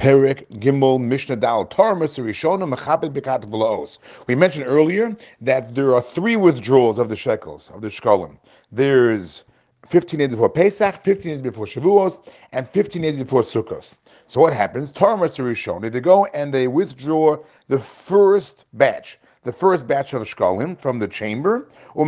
Perek Gimel Mishnah Dal Torah. We mentioned earlier that there are three withdrawals of the shekels of the shkolim. There's 15 days before Pesach, 15 days before Shavuos, and 15 days before Sukkos. So what happens? Rishona, they go and they withdraw the first batch the first batch of shkalim from the chamber, or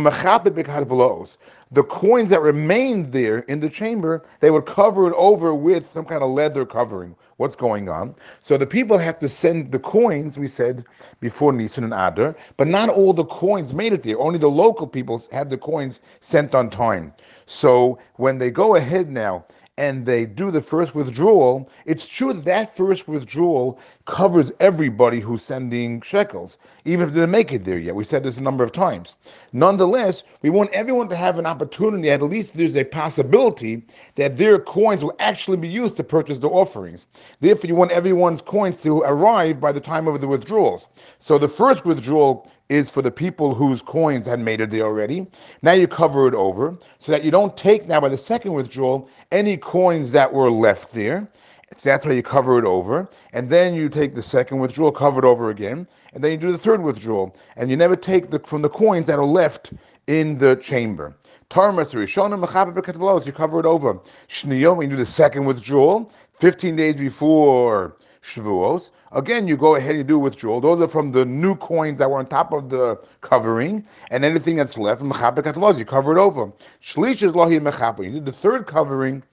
the coins that remained there in the chamber, they would cover it over with some kind of leather covering. What's going on? So the people have to send the coins, we said before Nisan and Adar, but not all the coins made it there. Only the local people had the coins sent on time. So when they go ahead now and they do the first withdrawal, it's true that that first withdrawal covers everybody who's sending shekels, even if they didn't make it there yet. We said this a number of times. Nonetheless, we want everyone to have an opportunity, at least there's a possibility that their coins will actually be used to purchase the offerings. Therefore, you want everyone's coins to arrive by the time of the withdrawals. So the first withdrawal is for the people whose coins had made it there already. Now you cover it over so that you don't take now by the second withdrawal any coins that were left there. So that's why you cover it over. And then you take the second withdrawal, cover it over again. And then you do the third withdrawal. And you never take the, from the coins that are left in the chamber. Tarmas you cover it over. Shniyom, you do the second withdrawal, 15 days before Shavuos. Again, you go ahead and do withdrawal. Those are from the new coins that were on top of the covering, and anything that's left, you cover it over. Shlish is lohi You did the third covering,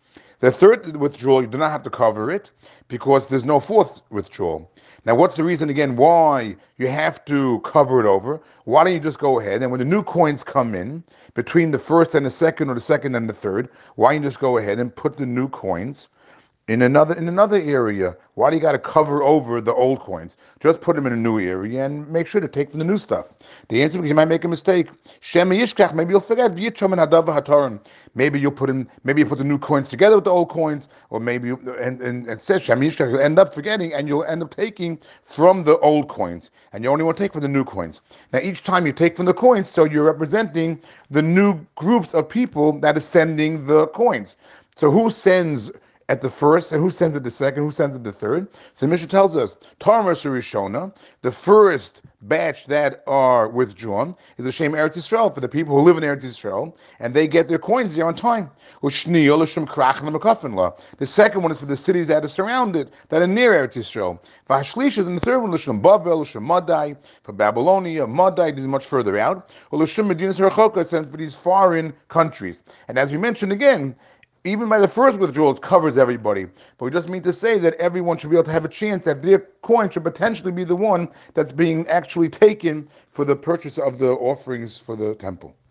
the third withdrawal, you do not have to cover it because there's no fourth withdrawal. Now, what's the reason again why you have to cover it over? Why don't you just go ahead and when the new coins come in between the first and the second, or the second and the third, why don't you just go ahead and put the new coins in another in another area. Why do you got to cover over the old coins? Just put them in a new area and make sure to take from the new stuff. The answer because you might make a mistake. Shema yishkach. Maybe you'll forget. Maybe you'll put in. Maybe you put the new coins together with the old coins, or maybe you, and and, and says Shema yishkach. You'll end up forgetting, and you'll end up taking from the old coins, and you only want to take from the new coins. Now each time you take from the coins, so you're representing the new groups of people that is sending the coins. So who sends? At the first, and who sends it the second, who sends it the third. So Mishnah tells us, Tarmar Rishona, the first batch that are withdrawn is the Shem Eretz Yisrael for the people who live in Eretz Yisrael, and they get their coins there on time. The second one is for the cities that are surrounded, that are near Eretz Yisrael. Vashlish is in the third one, Lishim Bavel, Lishim Madai, for Babylonia, Madai is much further out, or Lishim Medinas Harachoka sent for these foreign countries. And as we mentioned again, even by the first withdrawals covers everybody. But we just mean to say that everyone should be able to have a chance that their coin should potentially be the one that's being actually taken for the purchase of the offerings for the temple.